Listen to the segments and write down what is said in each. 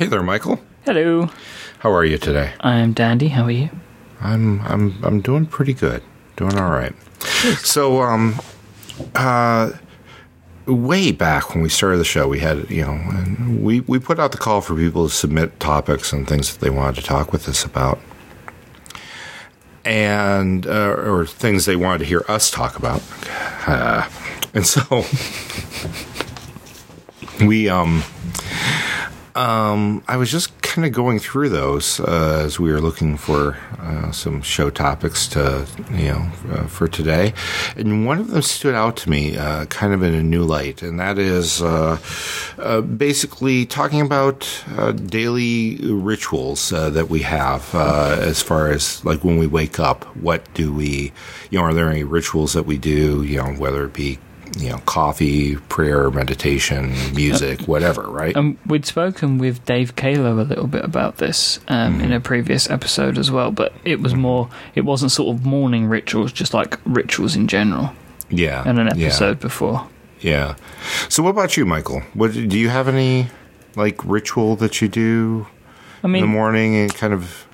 Hey there, Michael. Hello. How are you today? I'm Dandy. How are you? I'm I'm I'm doing pretty good. Doing all right. So um uh way back when we started the show, we had you know we we put out the call for people to submit topics and things that they wanted to talk with us about, and uh, or things they wanted to hear us talk about, uh, and so we um um, I was just kind of going through those uh, as we were looking for uh, some show topics to, you know, uh, for today, and one of them stood out to me, uh, kind of in a new light, and that is uh, uh, basically talking about daily rituals that we have as far as like when we wake up. What do we, you know, are there any rituals that we do? You know, whether it be you know, coffee, prayer, meditation, music, whatever, right? Um, we'd spoken with Dave Caolo a little bit about this um, mm-hmm. in a previous episode as well, but it was mm-hmm. more, it wasn't sort of morning rituals, just like rituals in general. Yeah. In an episode yeah. before. Yeah. So, what about you, Michael? What do you have any like ritual that you do I mean, in the morning and kind of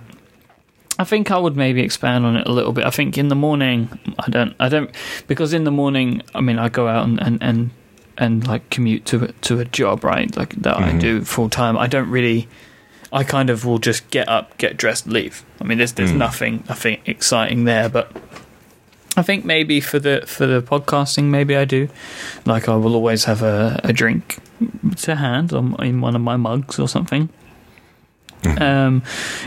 I think I would maybe expand on it a little bit. I think in the morning, I don't, I don't, because in the morning, I mean, I go out and and and, and like commute to to a job, right? Like that mm-hmm. I do full time. I don't really. I kind of will just get up, get dressed, leave. I mean, there's there's mm. nothing nothing exciting there, but I think maybe for the for the podcasting, maybe I do. Like I will always have a, a drink to hand on, in one of my mugs or something. Um,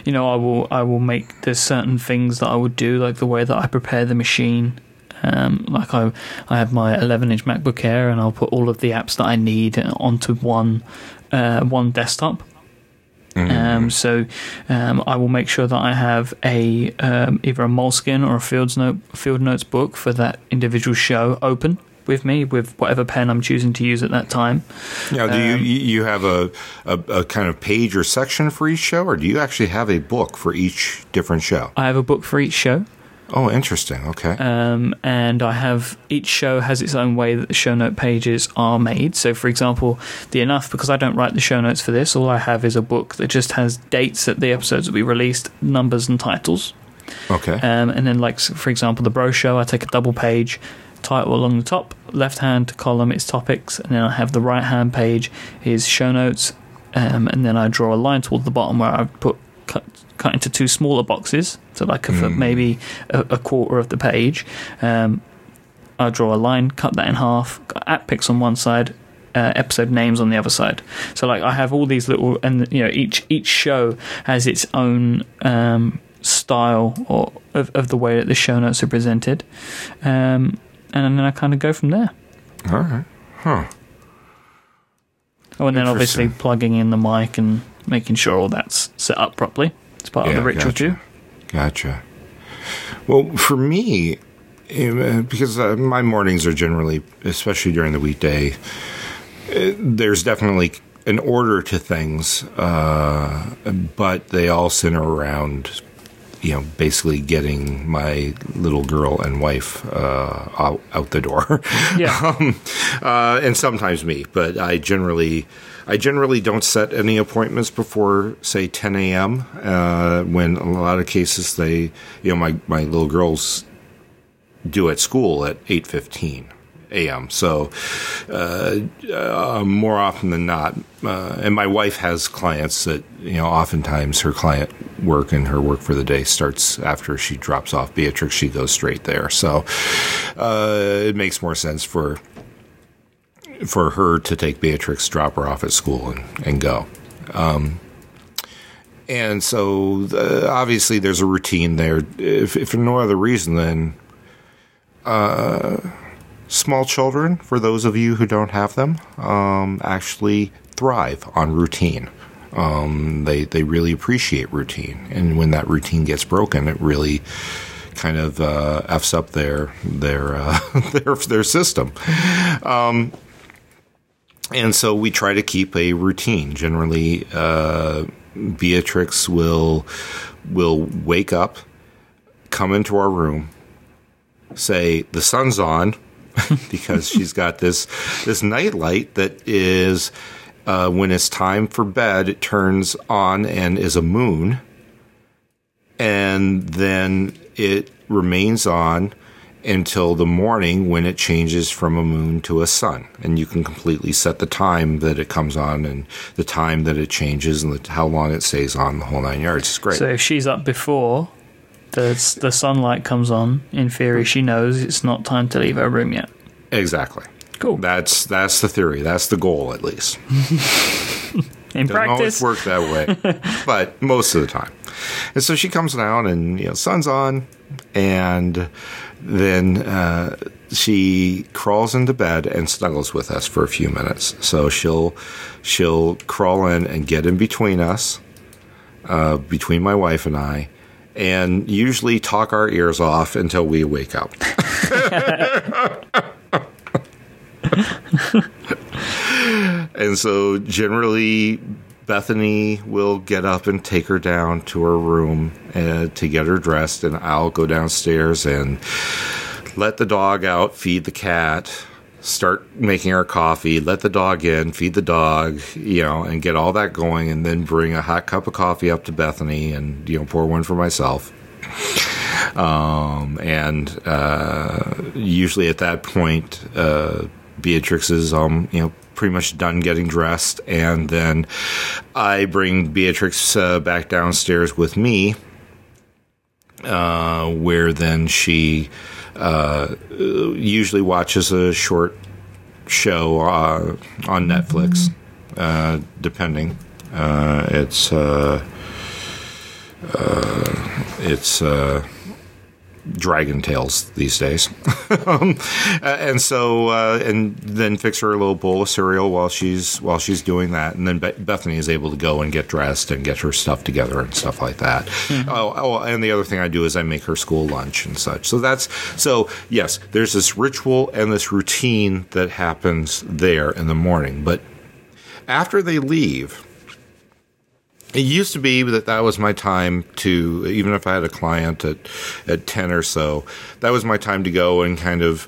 you know, I will I will make there's certain things that I would do, like the way that I prepare the machine. Um, like I I have my 11 inch MacBook Air, and I'll put all of the apps that I need onto one uh, one desktop. Mm-hmm. Um, so um, I will make sure that I have a um, either a Moleskine or a Fields Note Field Notes book for that individual show open with me with whatever pen I'm choosing to use at that time. Now, do um, you you have a, a, a kind of page or section for each show, or do you actually have a book for each different show? I have a book for each show. Oh, interesting. Okay. Um, and I have each show has its own way that the show note pages are made. So, for example, the enough because I don't write the show notes for this, all I have is a book that just has dates that the episodes will be released, numbers and titles. Okay. Um, and then, like for example, the Bro Show, I take a double page, title along the top, left hand column is topics, and then I have the right hand page is show notes, um, and then I draw a line towards the bottom where I put cut, cut into two smaller boxes, so like a, mm. maybe a, a, quarter of the page. Um, I draw a line, cut that in half, got app picks on one side, uh, episode names on the other side. So like I have all these little, and you know each each show has its own um, style or of, of the way that the show notes are presented. Um, and then I kind of go from there. All right. Huh. Oh, and then obviously plugging in the mic and making sure all that's set up properly. It's part yeah, of the ritual gotcha. too. Gotcha. Well, for me, eh, because uh, my mornings are generally, especially during the weekday, eh, there's definitely an order to things, uh, but they all center around you know, basically getting my little girl and wife uh, out, out, the door. Yeah. um, uh, and sometimes me, but I generally, I generally don't set any appointments before say 10 a.m. Uh, when a lot of cases they, you know, my my little girls do at school at 8:15 a.m. So uh, uh, more often than not, uh, and my wife has clients that you know oftentimes her client work and her work for the day starts after she drops off Beatrix. She goes straight there, so uh, it makes more sense for for her to take Beatrix, drop her off at school, and, and go. Um, and so, the, obviously, there's a routine there. If, if for no other reason than uh, small children, for those of you who don't have them, um, actually thrive on routine. Um, they they really appreciate routine, and when that routine gets broken, it really kind of uh, f's up their their uh, their their system. Um, and so we try to keep a routine. Generally, uh, Beatrix will will wake up, come into our room, say the sun's on, because she's got this this night light that is Uh, when it's time for bed, it turns on and is a moon, and then it remains on until the morning when it changes from a moon to a sun. And you can completely set the time that it comes on and the time that it changes and the, how long it stays on, the whole nine yards. It's great. So if she's up before the the sunlight comes on, in theory, she knows it's not time to leave her room yet. exactly. Cool. That's that's the theory. That's the goal, at least. In Doesn't always work that way, but most of the time. And so she comes down, and you know, sun's on, and then uh, she crawls into bed and snuggles with us for a few minutes. So she'll she'll crawl in and get in between us, uh, between my wife and I, and usually talk our ears off until we wake up. And so generally, Bethany will get up and take her down to her room uh, to get her dressed, and I'll go downstairs and let the dog out, feed the cat, start making our coffee, let the dog in, feed the dog, you know, and get all that going, and then bring a hot cup of coffee up to Bethany and, you know, pour one for myself. Um, and uh, usually at that point, uh, Beatrix is, um, you know, pretty much done getting dressed, and then I bring Beatrix uh, back downstairs with me, uh, where then she uh, usually watches a short show uh, on Netflix, uh, depending. Uh, it's uh, uh, it's uh, Dragon Tales these days, um, and so uh, and then fix her a little bowl of cereal while she's while she's doing that, and then Be- Bethany is able to go and get dressed and get her stuff together and stuff like that. Oh, oh, and the other thing I do is I make her school lunch and such. So that's so yes, there's this ritual and this routine that happens there in the morning, but after they leave. It used to be that that was my time to, even if I had a client at, at 10 or so, that was my time to go and kind of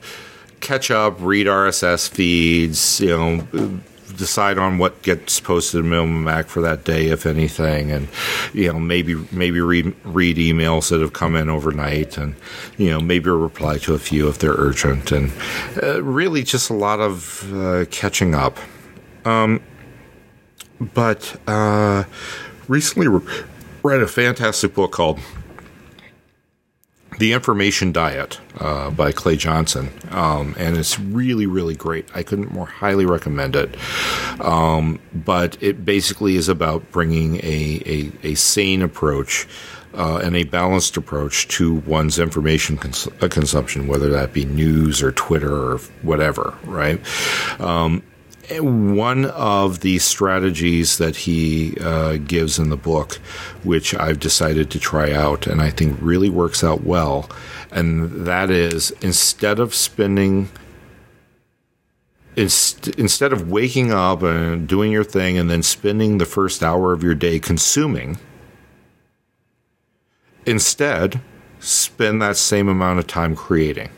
catch up, read RSS feeds, you know, decide on what gets posted in Minimum Mac for that day, if anything, and, you know, maybe, maybe read, read emails that have come in overnight and, you know, maybe reply to a few if they're urgent and uh, really just a lot of uh, catching up. But, uh, recently read a fantastic book called The Information Diet uh, by Clay Johnson. Um, and it's really, really great. I couldn't more highly recommend it. Um, but it basically is about bringing a, a, a sane approach. Uh, and a balanced approach to one's information cons- uh, consumption, whether that be news or Twitter or whatever, right? Um, one of the strategies that he uh, gives in the book, which I've decided to try out and I think really works out well, and that is instead of spending. Inst- instead of waking up and doing your thing and then spending the first hour of your day consuming, instead spend that same amount of time creating.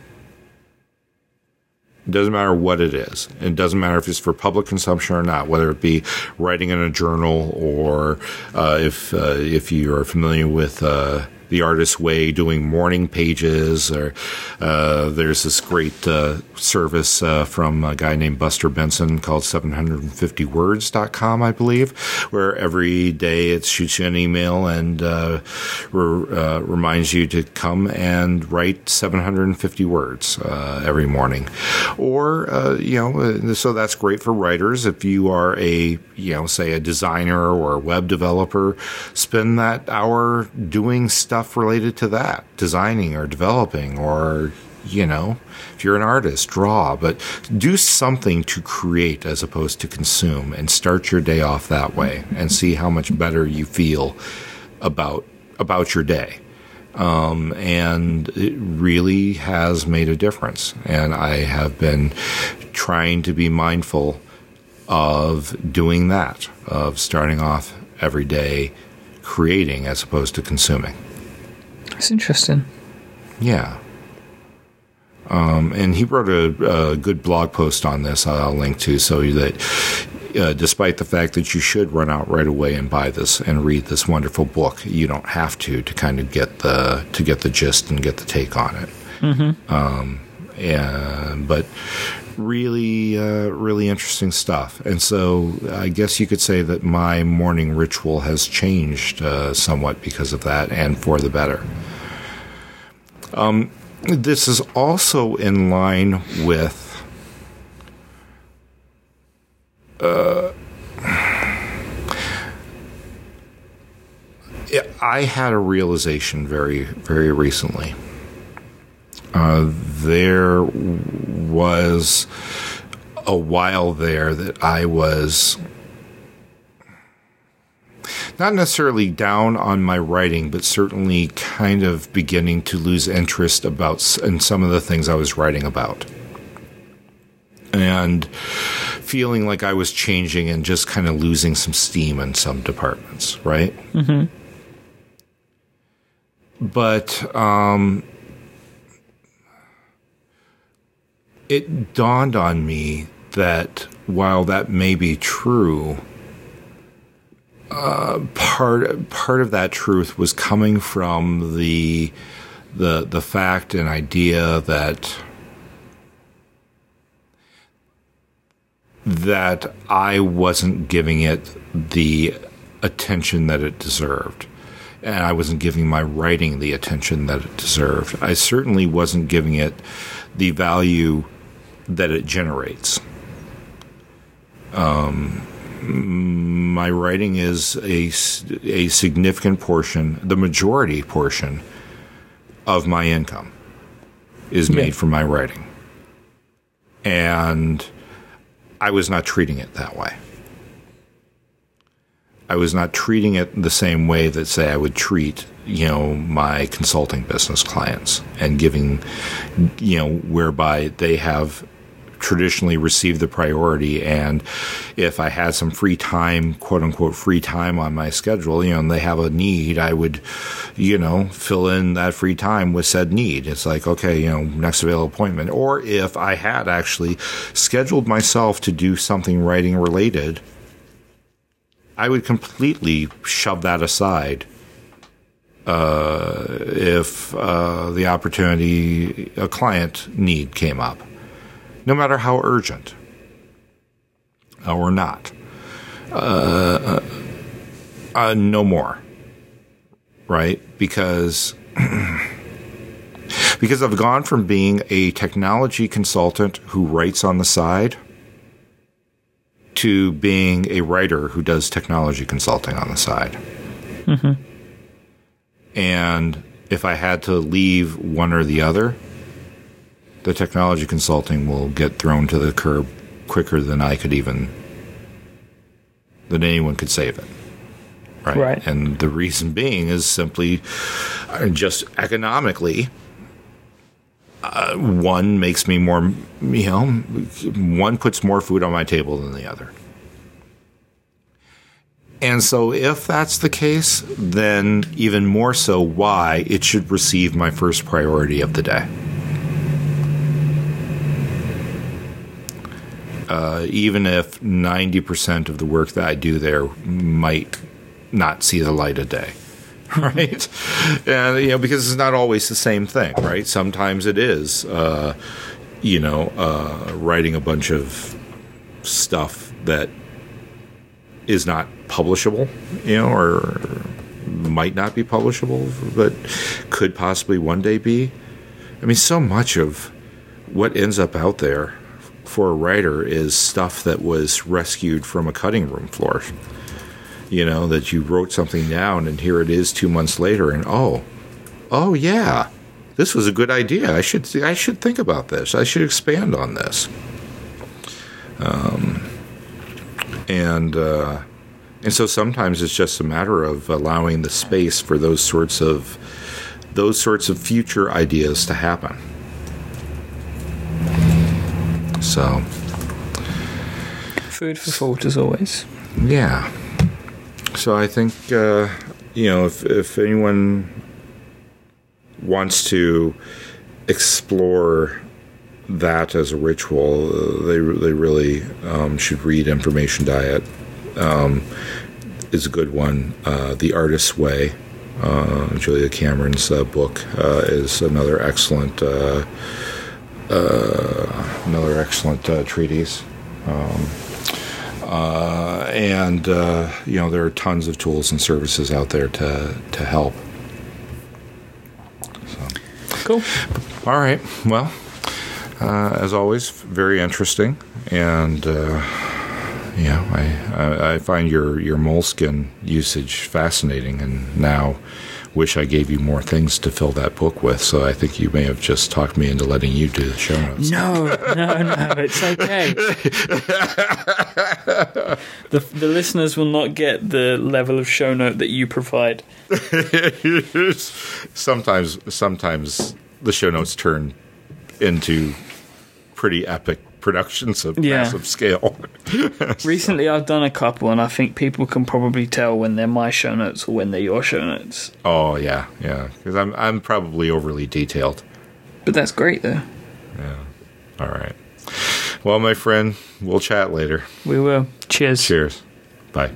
It doesn't matter what it is. It doesn't matter if it's for public consumption or not, whether it be writing in a journal or uh, if uh, if you are familiar with uh, the Artist's Way, doing morning pages. Or uh, there's this great uh, service uh, from a guy named Buster Benson called 750words.com, I believe, where every day it shoots you an email and re- reminds you to come and write 750 words every morning. Or, you know, so that's great for writers. If you are a, you know, say a designer or a web developer, spend that hour doing stuff related to that, designing or developing, or, you know, if you're an artist, draw, but do something to create as opposed to consume and start your day off that way and see how much better you feel about about your day. Um, and it really has made a difference. And I have been trying to be mindful of doing that, of starting off every day creating as opposed to consuming. It's interesting. Yeah. Um, and he wrote a, a, good blog post on this I'll link to so that uh, despite the fact that you should run out right away and buy this and read this wonderful book, you don't have to to kind of get the to get the gist and get the take on it. Mm-hmm. Um, and but really, uh, really interesting stuff. And so, I guess you could say that my morning ritual has changed uh, somewhat because of that, and for the better. Um, this is also in line with uh, I had a realization very, very recently. Uh, there was a while there that I was not necessarily down on my writing, but certainly kind of beginning to lose interest about in some of the things I was writing about. And feeling like I was changing and just kind of losing some steam in some departments, right? Mm-hmm. But um, it dawned on me that while that may be true, uh, part part of that truth was coming from the the the fact and idea that that I wasn't giving it the attention that it deserved. And I wasn't giving my writing the attention that it deserved. I certainly wasn't giving it the value that it generates. Um, my writing is a, a significant portion, the majority portion of my income is made yeah. from my writing. And I was not treating it that way. I was not treating it the same way that, say, I would treat, you know, my consulting business clients and giving, you know, whereby they have traditionally received the priority. And if I had some free time, quote unquote, free time on my schedule, you know, and they have a need, I would, you know, fill in that free time with said need. It's like, okay, you know, next available appointment. Or if I had actually scheduled myself to do something writing related, I would completely shove that aside uh, if uh, the opportunity, a client need came up no matter how urgent or not. Uh, uh, no more, right? Because because I've gone from being a technology consultant who writes on the side to being a writer who does technology consulting on the side. Mm-hmm. And if I had to leave one or the other, the technology consulting will get thrown to the curb quicker than I could even than anyone could save it. Right. right. And the reason being is simply uh, just economically. Uh, one makes me more, you know, one puts more food on my table than the other. And so, if that's the case, then even more so, why it should receive my first priority of the day. Uh, even if 90% of the work that I do there might not see the light of day. Right, and you know because it's not always the same thing, right? Sometimes it is, uh, you know, uh, writing a bunch of stuff that is not publishable, you know, or might not be publishable, but could possibly one day be. I mean, so much of what ends up out there for a writer is stuff that was rescued from a cutting room floor. You know, that you wrote something down and here it is two months later and oh, oh yeah, this was a good idea. I should I should think about this. I should expand on this. Um, and uh, and so sometimes it's just a matter of allowing the space for those sorts of those sorts of future ideas to happen. So, food for thought as always. Yeah. So I think uh, you know if if anyone wants to explore that as a ritual, they they really um, should read Information Diet. Um, is a good one. Uh, the Artist's Way, uh, Julia Cameron's uh, book, uh, is another excellent uh, another excellent uh, treatise. Um, uh, and uh, you know there are tons of tools and services out there to to help. Cool. All right. Well, uh, as always, very interesting, and uh, yeah, I, I I find your your Moleskine usage fascinating, and now wish I gave you more things to fill that book with. So I think you may have just talked me into letting you do the show notes. No, no, no, it's okay. the the listeners will not get the level of show note that you provide. sometimes, sometimes the show notes turn into pretty epic productions of Yeah. massive scale. Recently, I've done a couple, and I think people can probably tell when they're my show notes or when they're your show notes. oh yeah, yeah, because I'm I'm probably overly detailed. But that's great, though. Yeah. All right. Well, my friend, we'll chat later. We will. Cheers. Cheers. Bye.